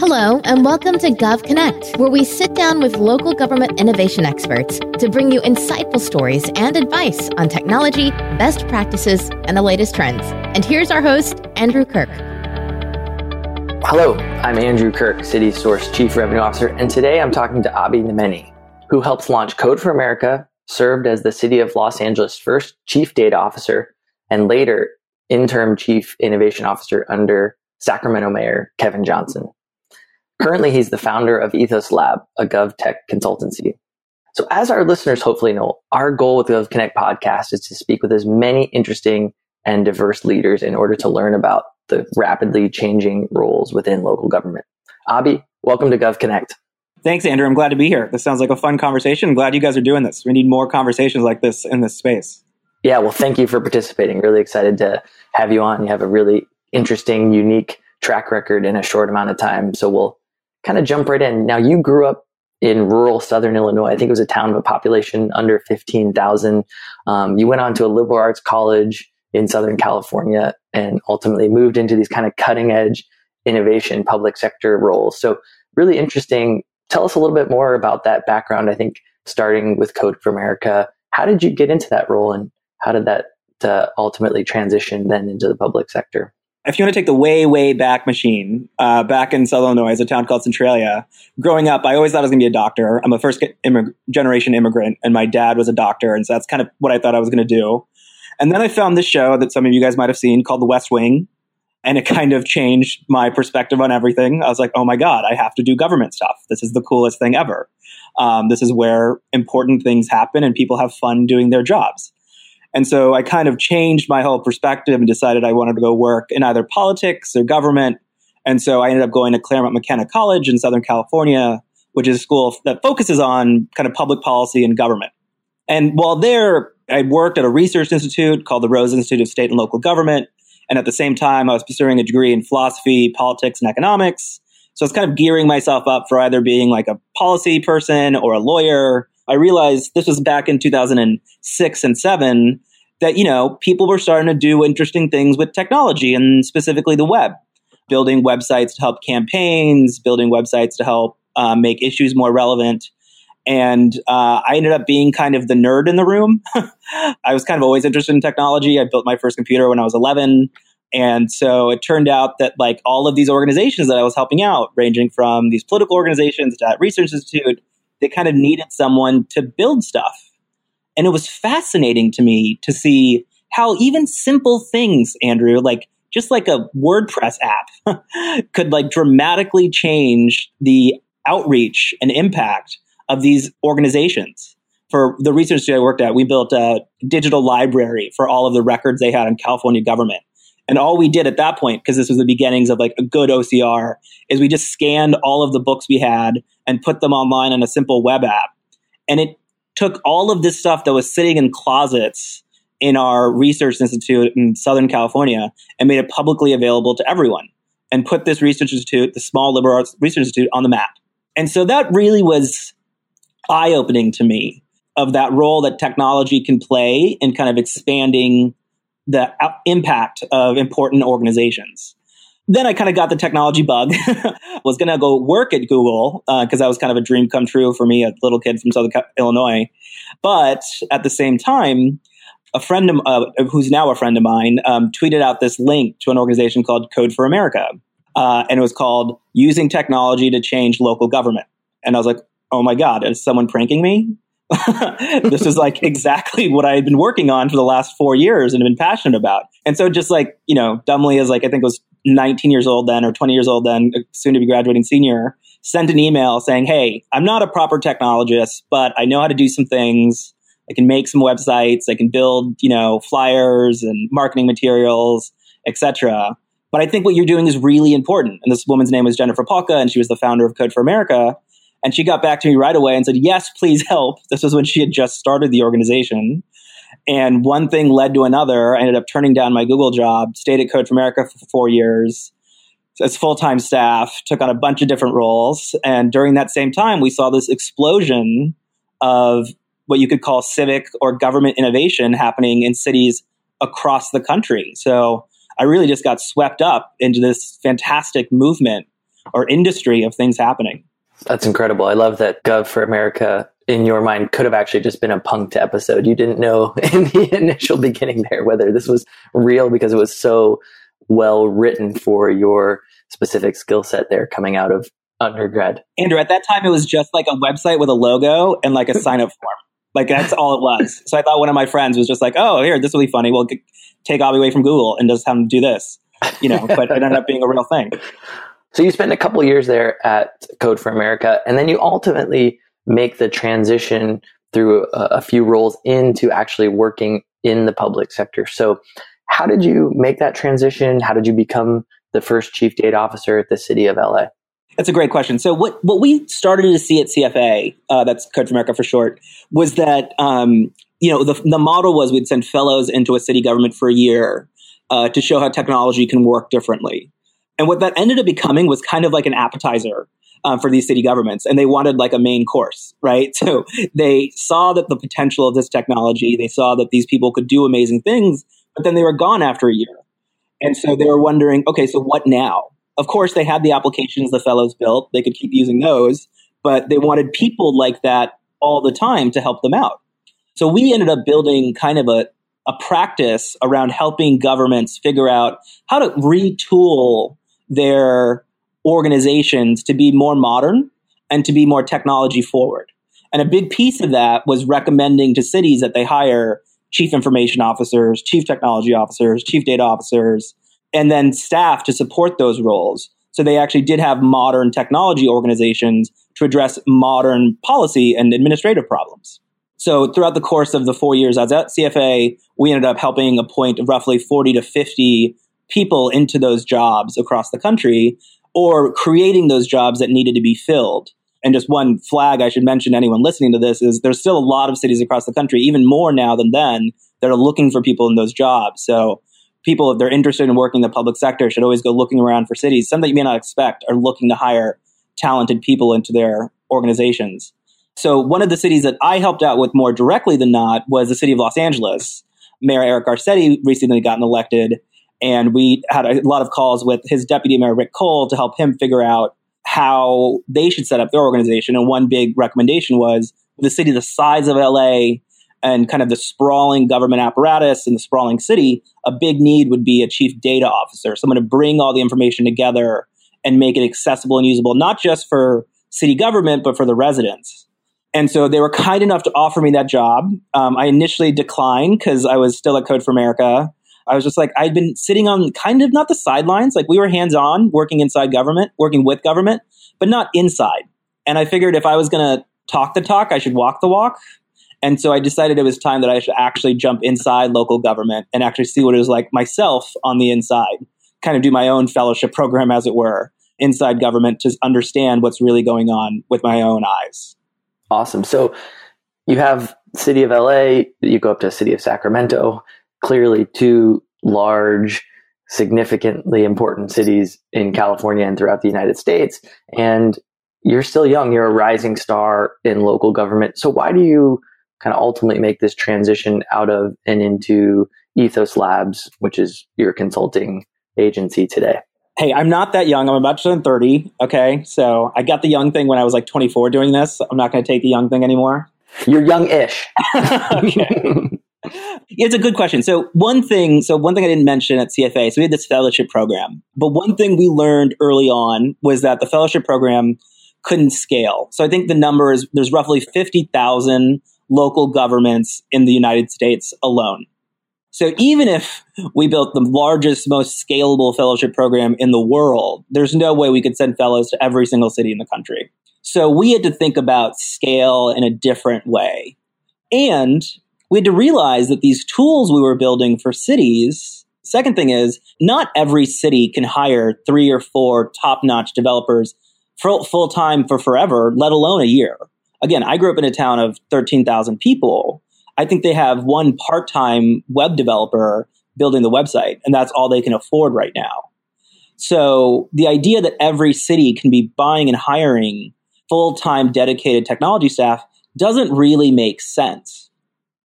Hello, and welcome to Gov Connect, where we sit down with local government innovation experts to bring you insightful stories and advice on technology, best practices, and the latest trends. And here's our host, Andrew Kirk. Hello, I'm Andrew Kirk, City Source Chief Revenue Officer, and today I'm talking to Abhi Nemani, who helps launch Code for America, served as the City of Los Angeles' first Chief Data Officer, and later Interim Chief Innovation Officer under Sacramento Mayor Kevin Johnson. Currently, he's the founder of Ethos Lab, a GovTech consultancy. So, as our listeners hopefully know, our goal with the Gov Connect podcast is to speak with as many interesting and diverse leaders in order to learn about the rapidly changing roles within local government. Abhi, welcome to Gov Connect. Thanks, Andrew. I'm glad to be here. This sounds like a fun conversation. I'm glad you guys are doing this. We need more conversations like this in this space. Yeah, well, thank you for participating. Really excited to have you on. You have a really interesting, unique track record in a short amount of time. So we'll kind of jump right in. Now, you grew up in rural southern Illinois. I think it was a town of a population under 15,000. Um, you went on to a liberal arts college in Southern California and ultimately moved into these kind of cutting edge innovation public sector roles. So, really interesting. Tell us a little bit more about that background. I think starting with Code for America, how did you get into that role and how did that uh, ultimately transition then into the public sector? If you want to take the way, way back machine, uh, back in Southern Illinois, a town called Centralia, growing up, I always thought I was going to be a doctor. I'm a first immig- generation immigrant, and my dad was a doctor, and so that's kind of what I thought I was going to do. And then I found this show that some of you guys might have seen called The West Wing, and it kind of changed my perspective on everything. I was like, oh my God, I have to do government stuff. This is the coolest thing ever. Um, this is where important things happen and people have fun doing their jobs. And so I kind of changed my whole perspective and decided I wanted to go work in either politics or government. And so I ended up going to Claremont McKenna College in Southern California, which is a school that focuses on kind of public policy and government. And while there, I worked at a research institute called the Rose Institute of State and Local Government. And at the same time, I was pursuing a degree in philosophy, politics, and economics. So I was kind of gearing myself up for either being like a policy person or a lawyer I realized this was back in 2006 and seven that, you know, people were starting to do interesting things with technology and specifically the web, building websites to help campaigns, building websites to help uh, make issues more relevant. And uh, I ended up being kind of the nerd in the room. I was kind of always interested in technology. I built my first computer when I was 11. And so it turned out that like all of these organizations that I was helping out, ranging from these political organizations to that research institute, they kind of needed someone to build stuff. And it was fascinating to me to see how even simple things, Andrew, like just like a WordPress app could like dramatically change the outreach and impact of these organizations. For the research that I worked at, we built a digital library for all of the records they had in California government. And all we did at that point, because this was the beginnings of like a good OCR, is we just scanned all of the books we had and put them online on a simple web app. And it took all of this stuff that was sitting in closets in our research institute in Southern California and made it publicly available to everyone and put this research institute, the small liberal arts research institute, on the map. And so that really was eye opening to me of that role that technology can play in kind of expanding the uh, impact of important organizations. Then I kind of got the technology bug. was going to go work at Google because uh, that was kind of a dream come true for me, a little kid from Southern Illinois. But at the same time, a friend of, uh, who's now a friend of mine um, tweeted out this link to an organization called Code for America, uh, and it was called "Using Technology to Change Local Government." And I was like, "Oh my god, is someone pranking me?" this is like exactly what I had been working on for the last four years and been passionate about. And so just like, you know, dumbly as like, I think it was 19 years old then or 20 years old then, soon to be graduating senior, sent an email saying, Hey, I'm not a proper technologist, but I know how to do some things. I can make some websites. I can build, you know, flyers and marketing materials, etc. But I think what you're doing is really important. And this woman's name was Jennifer Pahlka, and she was the founder of Code for America. And she got back to me right away and said, Yes, please help. This was when she had just started the organization. And one thing led to another. I ended up turning down my Google job, stayed at Code for America for four years as full time staff, took on a bunch of different roles. And during that same time, we saw this explosion of what you could call civic or government innovation happening in cities across the country. So I really just got swept up into this fantastic movement or industry of things happening. That's incredible. I love that Gov for America in your mind could have actually just been a punked episode. You didn't know in the initial beginning there whether this was real because it was so well written for your specific skill set there coming out of undergrad. Andrew, at that time it was just like a website with a logo and like a sign up form. Like that's all it was. So I thought one of my friends was just like, "Oh, here, this will be funny. We'll take Abhi away from Google and just have him do this." You know, but it ended up being a real thing. So you spent a couple years there at Code for America, and then you ultimately make the transition through a, a few roles into actually working in the public sector. So, how did you make that transition? How did you become the first chief data officer at the city of LA? That's a great question. So what what we started to see at CFA, uh, that's Code for America for short, was that um, you know the the model was we'd send fellows into a city government for a year uh, to show how technology can work differently, and what that ended up becoming was kind of like an appetizer um, for these city governments, and they wanted like a main course, right? So they saw that the potential of this technology, they saw that these people could do amazing things, but then they were gone after a year, and so they were wondering, okay, so what now? Of course, they had the applications the fellows built; they could keep using those, but they wanted people like that all the time to help them out. So we ended up building kind of a a practice around helping governments figure out how to retool their organizations to be more modern and to be more technology forward. And a big piece of that was recommending to cities that they hire chief information officers, chief technology officers, chief data officers, and then staff to support those roles. So they actually did have modern technology organizations to address modern policy and administrative problems. So throughout the course of the four years I was at CFA, we ended up helping appoint roughly 40 to 50 people into those jobs across the country or creating those jobs that needed to be filled. And just one flag I should mention anyone listening to this is there's still a lot of cities across the country, even more now than then, that are looking for people in those jobs. So people, if they're interested in working in the public sector, should always go looking around for cities. Some that you may not expect are looking to hire talented people into their organizations. So one of the cities that I helped out with more directly than not was the city of Los Angeles. Mayor Eric Garcetti recently gotten elected, and we had a lot of calls with his deputy mayor, Rick Cole, to help him figure out how they should set up their organization. And one big recommendation was the city the size of LA and kind of the sprawling government apparatus and the sprawling city, a big need would be a chief data officer, someone to bring all the information together and make it accessible and usable, not just for city government, but for the residents. And so they were kind enough to offer me that job. Um, I initially declined because I was still at Code for America. I was just like, I'd been sitting on kind of not the sidelines, like we were hands on working inside government, working with government, but not inside. And I figured if I was going to talk the talk, I should walk the walk. And so I decided it was time that I should actually jump inside local government and actually see what it was like myself on the inside, kind of do my own fellowship program, as it were, inside government to understand what's really going on with my own eyes. Awesome. So you have city of LA, you go up to city of Sacramento, clearly two large, significantly important cities in California and throughout the United States. And you're still young, you're a rising star in local government. So why do you kind of ultimately make this transition out of and into Ethos Labs, which is your consulting agency today? Hey, I'm not that young. I'm about to turn 30. Okay. So I got the young thing when I was like 24 doing this. I'm not going to take the young thing anymore. You're young ish. okay. It's a good question. So one thing, so one thing I didn't mention at CFA, so we had this fellowship program, but one thing we learned early on was that the fellowship program couldn't scale. So I think the number is there's roughly 50,000 local governments in the United States alone. So even if we built the largest, most scalable fellowship program in the world, there's no way we could send fellows to every single city in the country. So we had to think about scale in a different way. And we had to realize that these tools we were building for cities, second thing is, not every city can hire three or four top notch developers full time for forever, let alone a year. Again, I grew up in a town of 13,000 people. I think they have one part time web developer building the website, and that's all they can afford right now. So the idea that every city can be buying and hiring full time dedicated technology staff doesn't really make sense.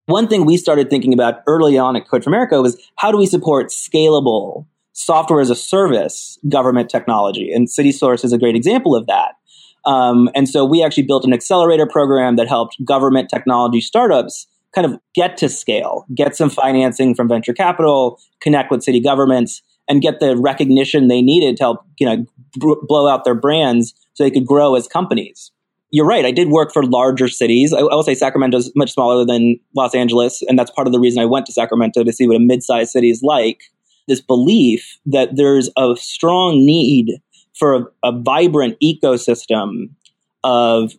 One thing we started thinking about early on at Code for America was how do we support scalable software as a service government technology. And CitySource is a great example of that. Um, and so we actually built an accelerator program that helped government technology startups kind of get to scale, get some financing from venture capital, connect with city governments, and get the recognition they needed to help you know blow out their brands so they could grow as companies. You're right. I did work for larger cities. I, I will say Sacramento is much smaller than Los Angeles, and that's part of the reason I went to Sacramento to see what a mid-sized city is like. This belief that there's a strong need for a, a vibrant ecosystem of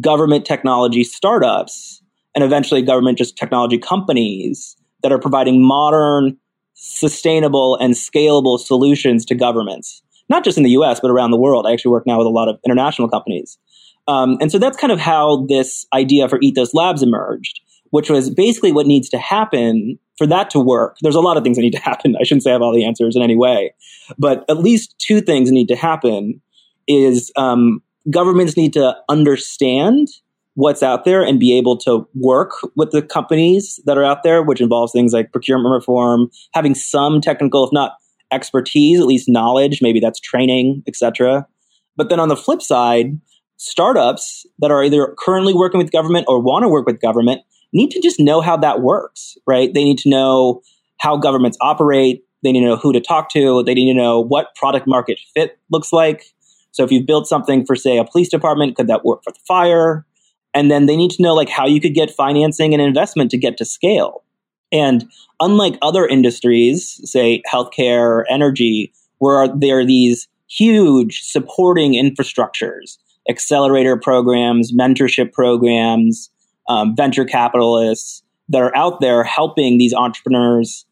government technology startups and eventually government just technology companies that are providing modern, sustainable, and scalable solutions to governments, not just in the US, but around the world. I actually work now with a lot of international companies. Um, and so that's kind of how this idea for Ethos Labs emerged, which was basically what needs to happen for that to work. There's a lot of things that need to happen. I shouldn't say I have all the answers in any way, but at least two things need to happen is um, governments need to understand what's out there and be able to work with the companies that are out there, which involves things like procurement reform, having some technical, if not expertise, at least knowledge, maybe that's training, etc. But then on the flip side, startups that are either currently working with government or want to work with government need to just know how that works, right? They need to know how governments operate. They need to know who to talk to. They need to know what product market fit looks like. So if you've built something for, say, a police department, could that work for the fire? And then they need to know like how you could get financing and investment to get to scale. And unlike other industries, say healthcare or energy, where there are these huge supporting infrastructures, accelerator programs, mentorship programs, um, venture capitalists that are out there helping these entrepreneurs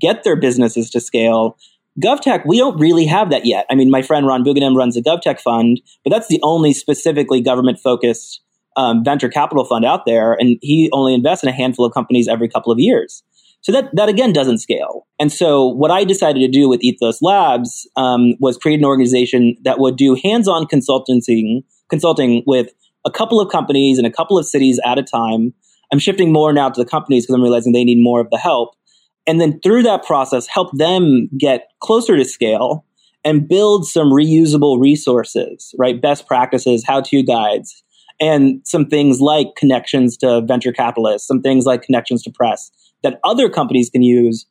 get their businesses to scale. GovTech, we don't really have that yet. I mean, my friend Ron Bouganim runs a GovTech fund, but that's the only specifically government focused um, venture capital fund out there, and he only invests in a handful of companies every couple of years. So that that again doesn't scale. And so what I decided to do with Ethos Labs um, was create an organization that would do hands-on consulting consulting with a couple of companies in a couple of cities at a time. I'm shifting more now to the companies because I'm realizing they need more of the help. And then through that process, help them get closer to scale and build some reusable resources, right? Best practices, how to guides, and some things like connections to venture capitalists, some things like connections to press that other companies can use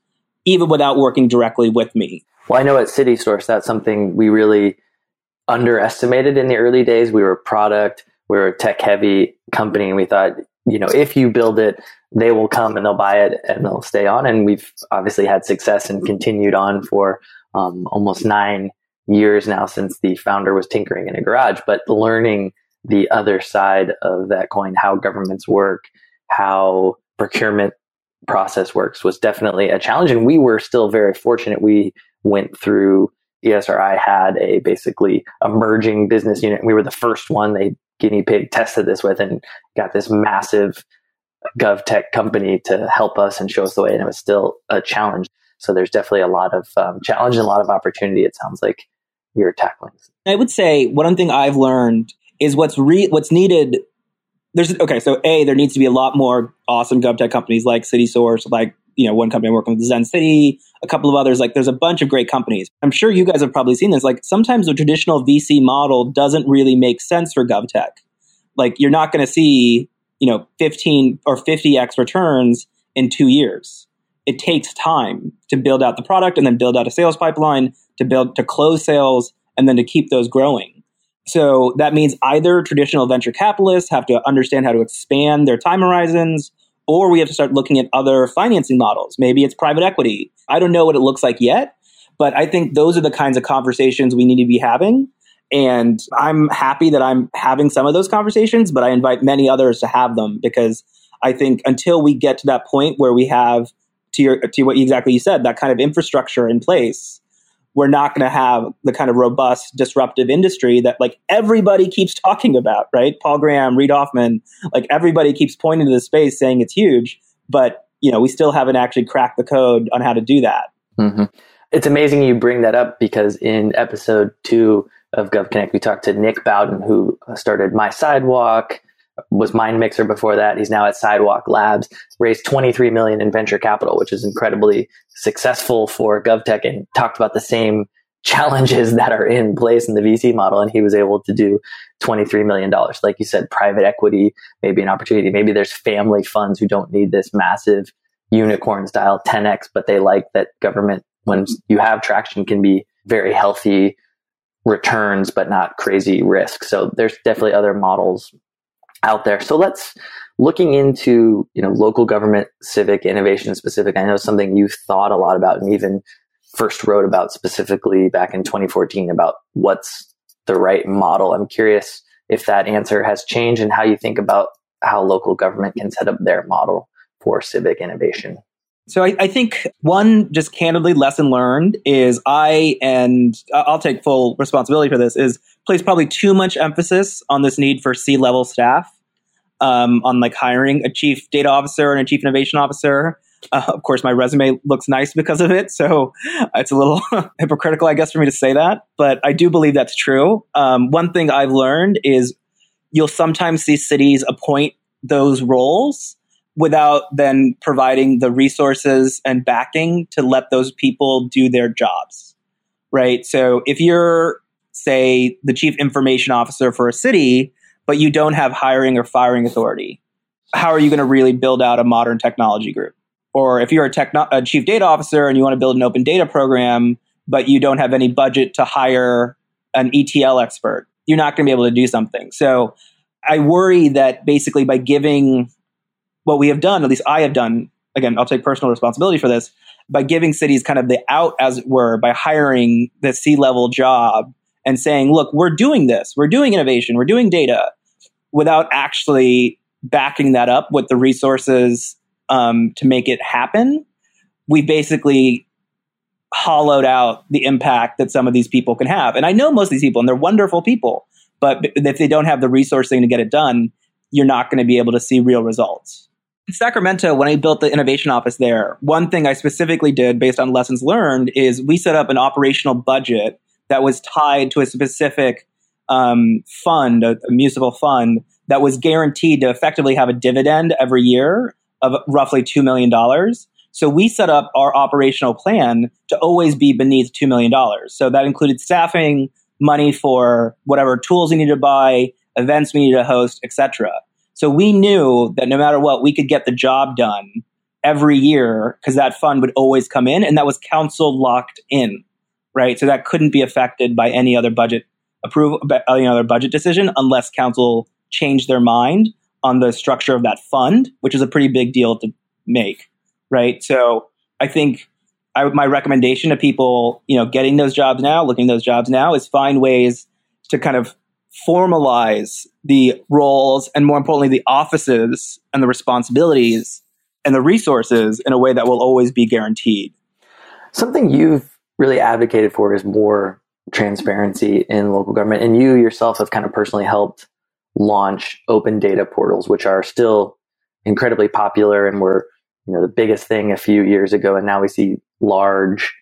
even without working directly with me. Well, I know at CitySource, that's something we really underestimated in the early days. We were product, we were a tech heavy company, and we thought, you know, if you build it, they will come and they'll buy it and they'll stay on. And we've obviously had success and continued on for um, almost nine years now since the founder was tinkering in a garage. But learning the other side of that coin, how governments work, how procurement process works was definitely a challenge. And we were still very fortunate. We went through ESRI had a basically emerging business unit. We were the first one they guinea pig tested this with and got this massive gov tech company to help us and show us the way. And it was still a challenge. So there's definitely a lot of um, challenge and a lot of opportunity. It sounds like you're tackling. I would say one thing I've learned is what's re- what's needed. There's okay, so a there needs to be a lot more awesome GovTech companies like CitySource, like you know one company I'm working with Zencity, a couple of others. Like there's a bunch of great companies. I'm sure you guys have probably seen this. Like sometimes the traditional VC model doesn't really make sense for GovTech. Like you're not going to see you know 15 or 50x returns in two years. It takes time to build out the product and then build out a sales pipeline to build to close sales and then to keep those growing. So that means either traditional venture capitalists have to understand how to expand their time horizons, or we have to start looking at other financing models. Maybe it's private equity. I don't know what it looks like yet, but I think those are the kinds of conversations we need to be having. And I'm happy that I'm having some of those conversations, but I invite many others to have them because I think until we get to that point where we have, to, your, to what exactly you said, that kind of infrastructure in place, we're not going to have the kind of robust disruptive industry that like everybody keeps talking about, right? Paul Graham, Reid Hoffman, like everybody keeps pointing to the space saying it's huge, but you know, we still haven't actually cracked the code on how to do that. Mm-hmm. It's amazing you bring that up because in episode two of GovConnect, we talked to Nick Bowden, who started mySidewalk, was MindMixer before that. He's now at Sidewalk Labs, raised 23 million in venture capital, which is incredibly successful for GovTech and talked about the same challenges that are in place in the VC model. And he was able to do $23 million. Like you said, private equity, maybe an opportunity. Maybe there's family funds who don't need this massive unicorn style 10x, but they like that government, when you have traction, can be very healthy returns, but not crazy risk. So there's definitely other models out there. So let's looking into, you know, local government civic innovation specific. I know something you've thought a lot about and even first wrote about specifically back in 2014 about what's the right model. I'm curious if that answer has changed and how you think about how local government can set up their model for civic innovation. So I, I, think one just candidly lesson learned is I and I'll take full responsibility for this is place probably too much emphasis on this need for C level staff, um, on like hiring a chief data officer and a chief innovation officer. Uh, of course, my resume looks nice because of it, so it's a little hypocritical, I guess, for me to say that. But I do believe that's true. Um, one thing I've learned is you'll sometimes see cities appoint those roles without then providing the resources and backing to let those people do their jobs. Right. So if you're, say, the chief information officer for a city, but you don't have hiring or firing authority, how are you going to really build out a modern technology group? Or if you're a, techno- a chief data officer and you want to build an open data program, but you don't have any budget to hire an ETL expert, you're not going to be able to do something. So I worry that basically by giving what we have done, at least I have done, again, I'll take personal responsibility for this, by giving cities kind of the out, as it were, by hiring the C level job and saying, look, we're doing this, we're doing innovation, we're doing data, without actually backing that up with the resources um, to make it happen. We basically hollowed out the impact that some of these people can have. And I know most of these people, and they're wonderful people, but if they don't have the resourcing to get it done, you're not going to be able to see real results. In Sacramento, when I built the innovation office there, one thing I specifically did based on lessons learned is we set up an operational budget that was tied to a specific um, fund, a, a municipal fund that was guaranteed to effectively have a dividend every year of roughly $2 million. So we set up our operational plan to always be beneath $2 million. So that included staffing, money for whatever tools we needed to buy, events we needed to host, etc. So we knew that no matter what, we could get the job done every year because that fund would always come in and that was council locked in, right? So that couldn't be affected by any other budget approval, any uh, other budget decision unless council changed their mind on the structure of that fund, which is a pretty big deal to make, right? So I think I, my recommendation to people, you know, getting those jobs now, looking those jobs now, is find ways to kind of formalize the roles and more importantly the offices and the responsibilities and the resources in a way that will always be guaranteed. Something you've really advocated for is more transparency in local government and you yourself have kind of personally helped launch open data portals which are still incredibly popular and were you know the biggest thing a few years ago and now we see large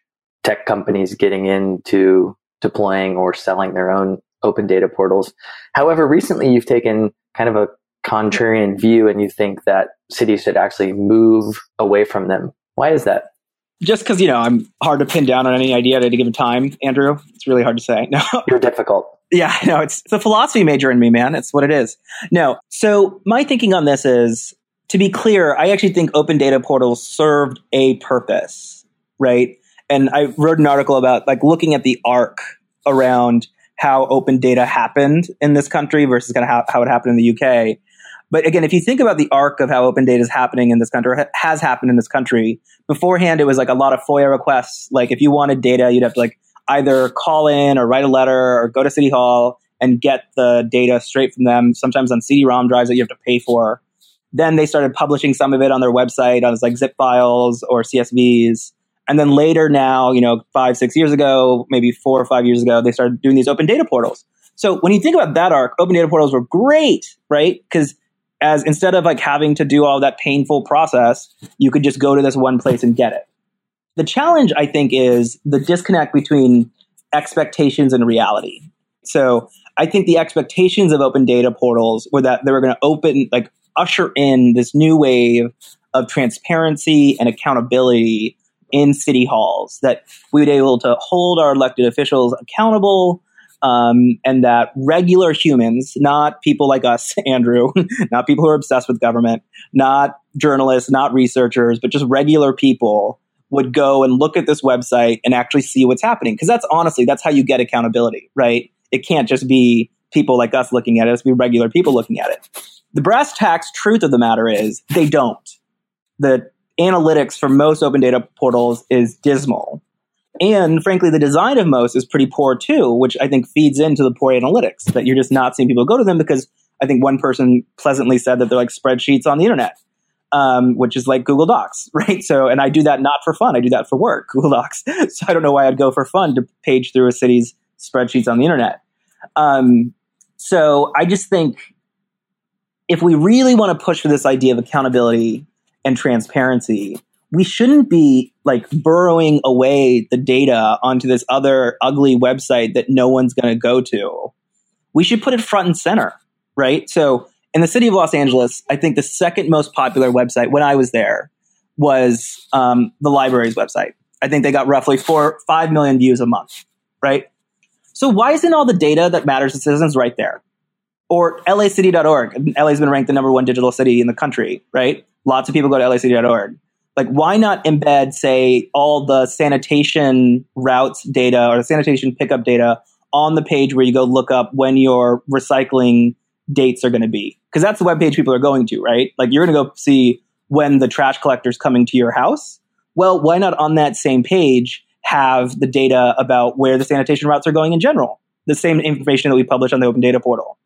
tech companies getting into deploying or selling their own open data portals. However, recently you've taken kind of a contrarian view and you think that cities should actually move away from them. Why is that? Just because, you know, I'm hard to pin down on any idea at any given time, Andrew. It's really hard to say. No. You're difficult. Yeah, no, it's, it's a philosophy major in me, man. It's what it is. No. So my thinking on this is to be clear, I actually think open data portals served a purpose, right? And I wrote an article about like looking at the arc around how open data happened in this country versus kind of how, how it happened in the UK. But again, if you think about the arc of how open data is happening in this country, has happened in this country, beforehand it was like a lot of FOIA requests. Like if you wanted data, you'd have to like either call in or write a letter or go to City Hall and get the data straight from them, sometimes on CD-ROM drives that you have to pay for. Then they started publishing some of it on their website as like zip files or CSVs. And then later now, you know, five, six years ago, maybe four or five years ago, they started doing these open data portals. So when you think about that arc, open data portals were great, right? Because as instead of like having to do all that painful process, you could just go to this one place and get it. The challenge, I think, is the disconnect between expectations and reality. So I think the expectations of open data portals were that they were going to open, like, usher in this new wave of transparency and accountability in city halls, that we would be able to hold our elected officials accountable. Um, and that regular humans, not people like us, Andrew, not people who are obsessed with government, not journalists, not researchers, but just regular people would go and look at this website and actually see what's happening. Because that's honestly, that's how you get accountability, right? It can't just be people like us looking at it, it's be regular people looking at it. The brass tacks truth of the matter is they don't. The analytics for most open data portals is dismal. And frankly, the design of most is pretty poor too, which I think feeds into the poor analytics that you're just not seeing people go to them because I think one person pleasantly said that they're like spreadsheets on the internet um, which is like Google Docs, right? So, and I do that not for fun. I do that for work, Google Docs. so I don't know why I'd go for fun to page through a city's spreadsheets on the internet. Um, so I just think if we really want to push for this idea of accountability and transparency, we shouldn't be like burrowing away the data onto this other ugly website that no one's going to go to. We should put it front and center, right? So in the city of Los Angeles, I think the second most popular website when I was there was um, the library's website. I think they got roughly four, five million views a month, right? So why isn't all the data that matters to citizens right there? Or lacity.org. LA's been ranked the number one digital city in the country, right? Lots of people go to lacity.org. Like, why not embed, say, all the sanitation routes data or the sanitation pickup data on the page where you go look up when your recycling dates are going to be because that's the web page people are going to, right? Like you're going to go see when the trash collector's coming to your house. Well, why not on that same page have the data about where the sanitation routes are going in general? The same information that we publish on the open data portal.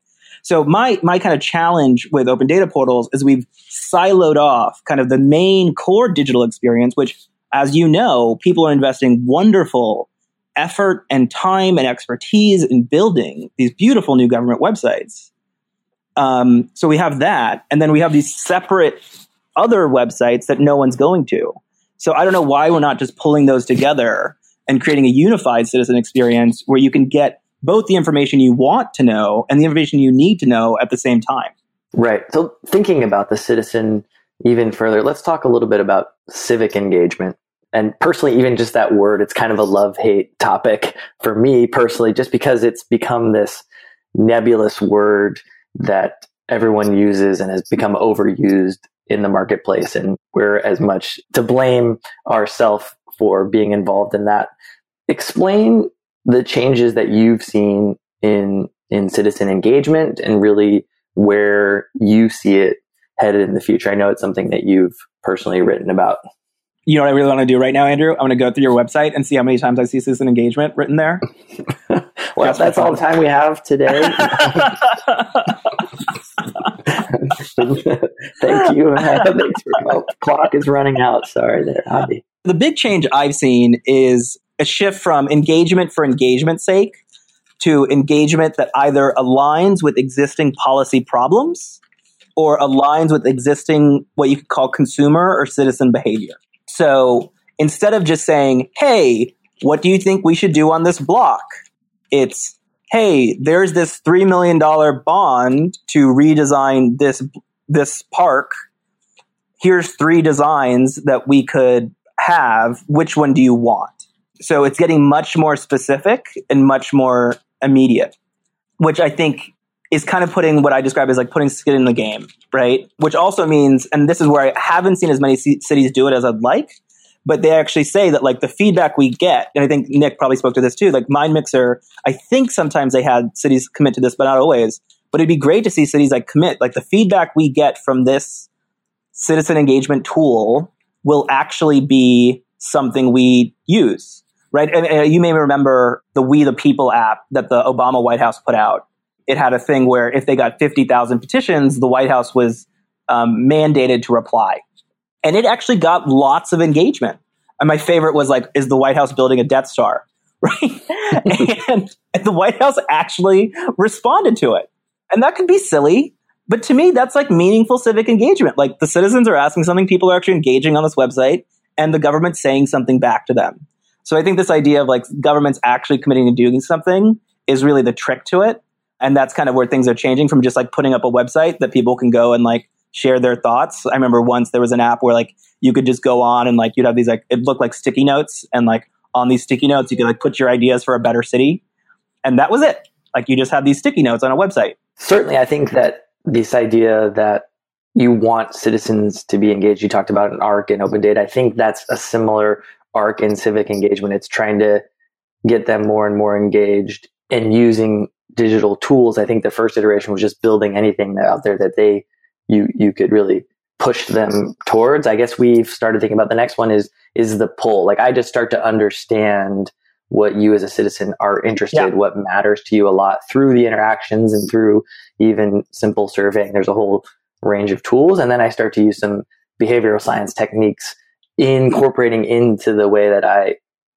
So my my kind of challenge with open data portals is we've siloed off kind of the main core digital experience, which as you know, people are investing wonderful effort and time and expertise in building these beautiful new government websites. Um, so we have that, and then we have these separate other websites that no one's going to. So I don't know why we're not just pulling those together and creating a unified citizen experience where you can get both the information you want to know and the information you need to know at the same time. Right. So thinking about the citizen even further, let's talk a little bit about civic engagement. And personally, even just that word, it's kind of a love hate topic for me personally, just because it's become this nebulous word that everyone uses and has become overused in the marketplace. And we're as much to blame ourselves for being involved in that. Explain the changes that you've seen in in citizen engagement and really where you see it headed in the future. I know it's something that you've personally written about. You know what I really want to do right now, Andrew? I'm going to go through your website and see how many times I see citizen engagement written there. well, that's, that's all the time we have today. Thank you. Thanks for help. Clock is running out. Sorry there, Abhi. The big change I've seen is a shift from engagement for engagement's sake to engagement that either aligns with existing policy problems or aligns with existing what you could call consumer or citizen behavior. So instead of just saying, hey, what do you think we should do on this block? It's, hey, there's this $3 million bond to redesign this, this park. Here's three designs that we could have. Which one do you want? So it's getting much more specific and much more immediate, which I think is kind of putting what I describe as like putting skin in the game, right? Which also means, and this is where I haven't seen as many c- cities do it as I'd like, but they actually say that like the feedback we get, and I think Nick probably spoke to this too, like MindMixer, I think sometimes they had cities commit to this, but not always. But it'd be great to see cities like commit, like the feedback we get from this citizen engagement tool will actually be something we use, right? And, and you may remember the We the People app that the Obama White House put out it had a thing where if they got 50,000 petitions, the White House was um, mandated to reply. And it actually got lots of engagement. And my favorite was like, is the White House building a Death Star? Right? and, the White House actually responded to it. And that could be silly, but to me, that's like meaningful civic engagement. Like the citizens are asking something, people are actually engaging on this website, and the government's saying something back to them. So I think this idea of like governments actually committing to doing something is really the trick to it. And that's kind of where things are changing from just like putting up a website that people can go and like share their thoughts. I remember once there was an app where like you could just go on and like you'd have these like it looked like sticky notes and like on these sticky notes you could like put your ideas for a better city. And that was it. Like you just had these sticky notes on a website. Certainly I think that this idea that you want citizens to be engaged. You talked about an arc in open data. I think that's a similar arc in civic engagement. It's trying to get them more and more engaged and using digital tools. I think the first iteration was just building anything out there that they you you could really push them towards. I guess we've started thinking about the next one is is the pull. Like I just start to understand what you as a citizen are interested, yeah. what matters to you a lot through the interactions and through even simple surveying. There's a whole range of tools. And then I start to use some behavioral science techniques incorporating into the way that I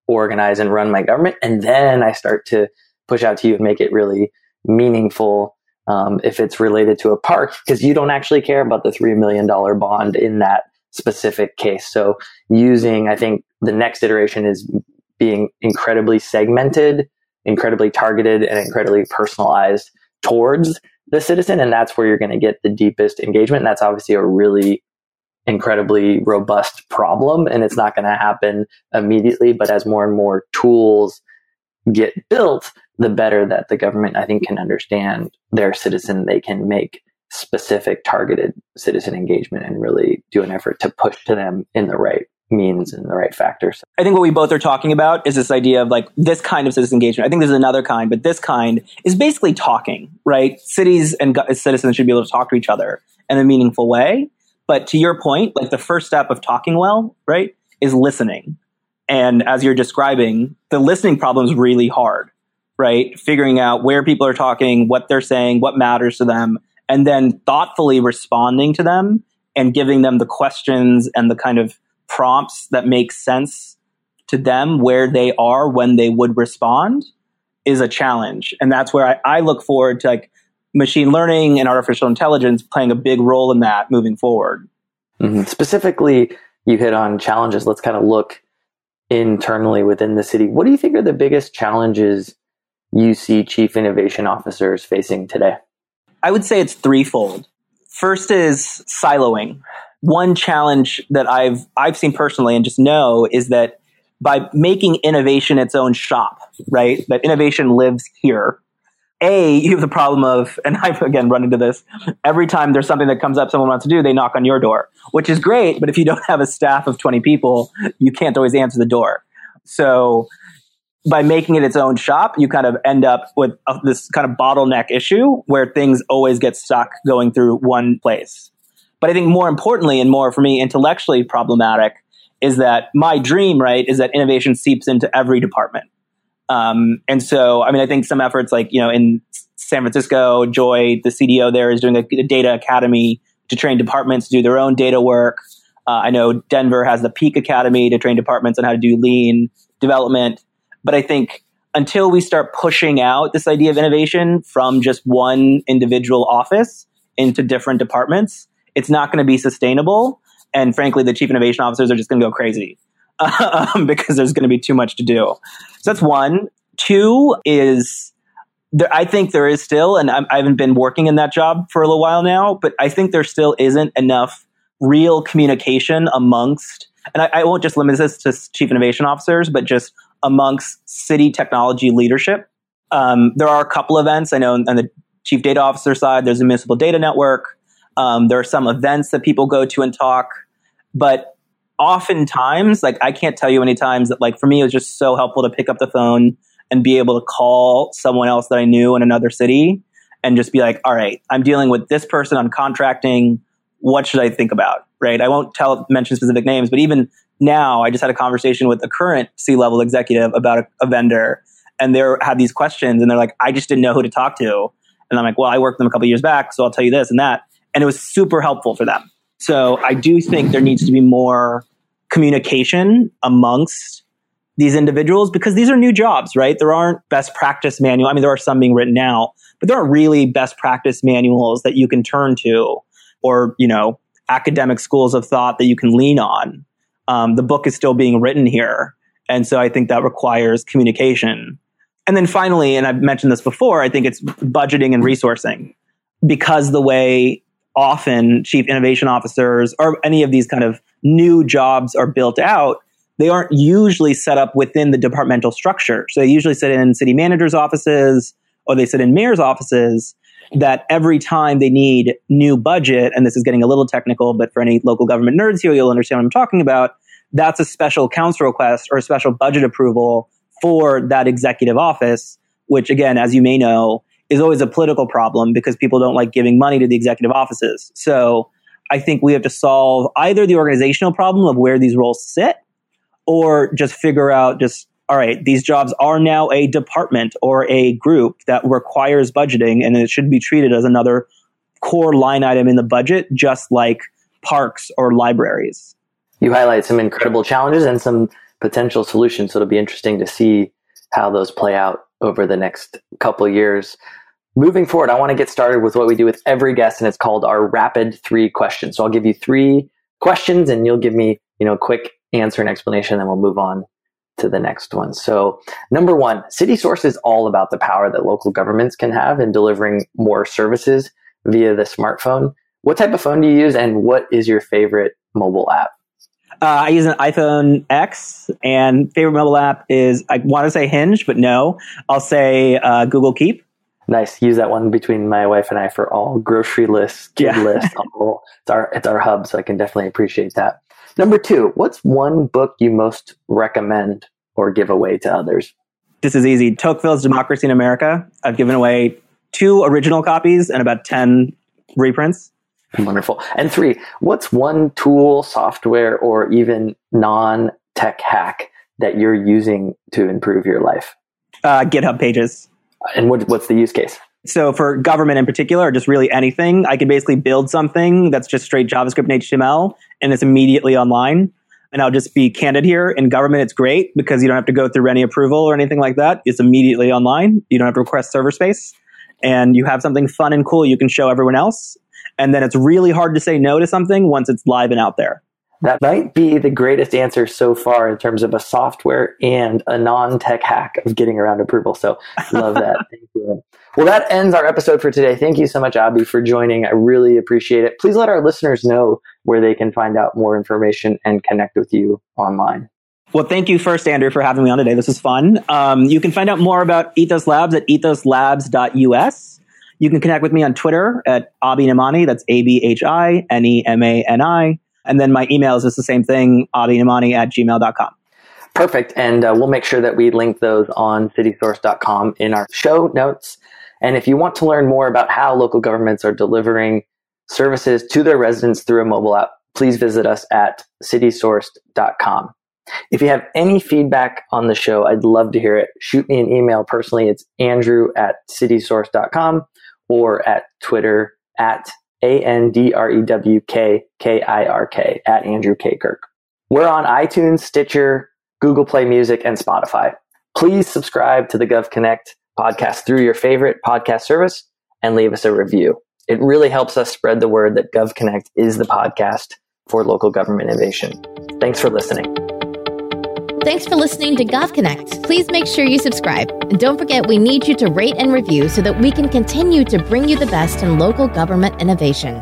organize and run my government. And then I start to push out to you and make it really meaningful um, if it's related to a park, because you don't actually care about the $3 million bond in that specific case. So using, I think the next iteration is being incredibly segmented, incredibly targeted, and incredibly personalized towards the citizen. And that's where you're going to get the deepest engagement. And that's obviously a really incredibly robust problem. And it's not going to happen immediately. But as more and more tools get built, the better that the government, I think, can understand their citizen. They can make specific targeted citizen engagement and really do an effort to push to them in the right means and the right factors. I think what we both are talking about is this idea of like this kind of citizen engagement. I think there's another kind, but this kind is basically talking, right? Cities and citizens should be able to talk to each other in a meaningful way. But to your point, like the first step of talking well, right, is listening. And as you're describing, the listening problem is really hard, right? Figuring out where people are talking, what they're saying, what matters to them, and then thoughtfully responding to them and giving them the questions and the kind of prompts that make sense to them where they are when they would respond is a challenge. And that's where I, I look forward to like machine learning and artificial intelligence playing a big role in that moving forward. Mm-hmm. Specifically, you hit on challenges. Let's kind of look internally within the city. What do you think are the biggest challenges you see chief innovation officers facing today? I would say it's threefold. First is siloing one challenge that I've I've seen personally and just know is that by making innovation its own shop, right? That innovation lives here. A, you have the problem of, and I've again run into this every time there's something that comes up someone wants to do, they knock on your door, which is great. But if you don't have a staff of 20 people, you can't always answer the door. So by making it its own shop, you kind of end up with a, this kind of bottleneck issue where things always get stuck going through one place. But I think more importantly and more for me intellectually problematic is that my dream, right, is that innovation seeps into every department. Um, and so, I mean, I think some efforts like, you know, in San Francisco, Joy, the CDO there is doing a, a data academy to train departments to do their own data work. Uh, I know Denver has the Peak Academy to train departments on how to do lean development. But I think until we start pushing out this idea of innovation from just one individual office into different departments, it's not going to be sustainable. And frankly, the chief innovation officers are just going to go crazy um, because there's going to be too much to do. So that's one. Two is there, I think there is still, and I'm, I have not been working in that job for a little while now, but I think there still isn't enough real communication amongst, and I, I won't just limit this to chief innovation officers, but just amongst city technology leadership. Um, there are a couple events I know on the chief data officer side. There's a municipal data network. Um, there are some events that people go to and talk, but oftentimes, like I can't tell you many times that like for me it was just so helpful to pick up the phone and be able to call someone else that I knew in another city and just be like, all right, I'm dealing with this person on contracting. What should I think about? Right. I won't tell mention specific names, but even now I just had a conversation with a current C level executive about a, a vendor and they had these questions and they're like, I just didn't know who to talk to. And I'm like, well, I worked with them a couple years back, so I'll tell you this and that and it was super helpful for them. So I do think there needs to be more communication amongst these individuals because these are new jobs, right? There aren't best practice manual. I mean, there are some being written now, but there aren't really best practice manuals that you can turn to or, you know, academic schools of thought that you can lean on. Um, the book is still being written here. And so I think that requires communication. And then finally, and I've mentioned this before, I think it's budgeting and resourcing because the way often chief innovation officers or any of these kind of new jobs are built out, they aren't usually set up within the departmental structure. So they usually sit in city managers' offices or they sit in mayor's offices that every time they need new budget, and this is getting a little technical, but for any local government nerds here, you'll understand what I'm talking about. That's a special council request or a special budget approval for that executive office, which again, as you may know, is always a political problem because people don't like giving money to the executive offices. So I think we have to solve either the organizational problem of where these roles sit or just figure out just all right, these jobs are now a department or a group that requires budgeting and it should be treated as another core line item in the budget, just like parks or libraries. You highlight some incredible challenges and some potential solutions. So it'll be interesting to see how those play out over the next couple years. Moving forward, I want to get started with what we do with every guest, and it's called our rapid three questions. So I'll give you three questions, and you'll give me, you know, a quick answer and explanation, then we'll move on to the next one. So, number one, CitySource is all about the power that local governments can have in delivering more services via the smartphone. What type of phone do you use, and what is your favorite mobile app? Uh, I use an iPhone X, and favorite mobile app is I want to say Hinge, but no, I'll say uh, Google Keep. Nice. Use that one between my wife and I for all grocery lists, kid yeah. lists. All, it's our it's our hub, so I can definitely appreciate that. Number two, what's one book you most recommend or give away to others? This is easy. Tocqueville's Democracy in America. I've given away two original copies and about ten reprints. Wonderful. And three, what's one tool, software, or even non tech hack that you're using to improve your life? Uh, GitHub pages. And what, what's the use case? So for government in particular, or just really anything, I can basically build something that's just straight JavaScript and HTML, and it's immediately online. And I'll just be candid here. In government, it's great because you don't have to go through any approval or anything like that. It's immediately online. You don't have to request server space. And you have something fun and cool you can show everyone else. And then it's really hard to say no to something once it's live and out there. That might be the greatest answer so far in terms of a software and a non tech hack of getting around approval. So, love that. Thank you. Well, that ends our episode for today. Thank you so much, Abhi, for joining. I really appreciate it. Please let our listeners know where they can find out more information and connect with you online. Well, thank you first, Andrew, for having me on today. This is fun. Um, you can find out more about Ethos Labs at ethoslabs.us. You can connect with me on Twitter at Abhi Nemani. That's A B H I N E M A N I. And then my email is just the same thing, abhinemani at gmail.com. Perfect. And uh, we'll make sure that we link those on citysource.com in our show notes. And if you want to learn more about how local governments are delivering services to their residents through a mobile app, please visit us at citysource.com. If you have any feedback on the show, I'd love to hear it. Shoot me an email personally. It's andrew at citysource.com or at Twitter at a N D R E W K K I R K at Andrew K. Kirk. We're on iTunes, Stitcher, Google Play Music, and Spotify. Please subscribe to the GovConnect podcast through your favorite podcast service and leave us a review. It really helps us spread the word that GovConnect is the podcast for local government innovation. Thanks for listening. Thanks for listening to GovConnect. Please make sure you subscribe. And don't forget, we need you to rate and review so that we can continue to bring you the best in local government innovation.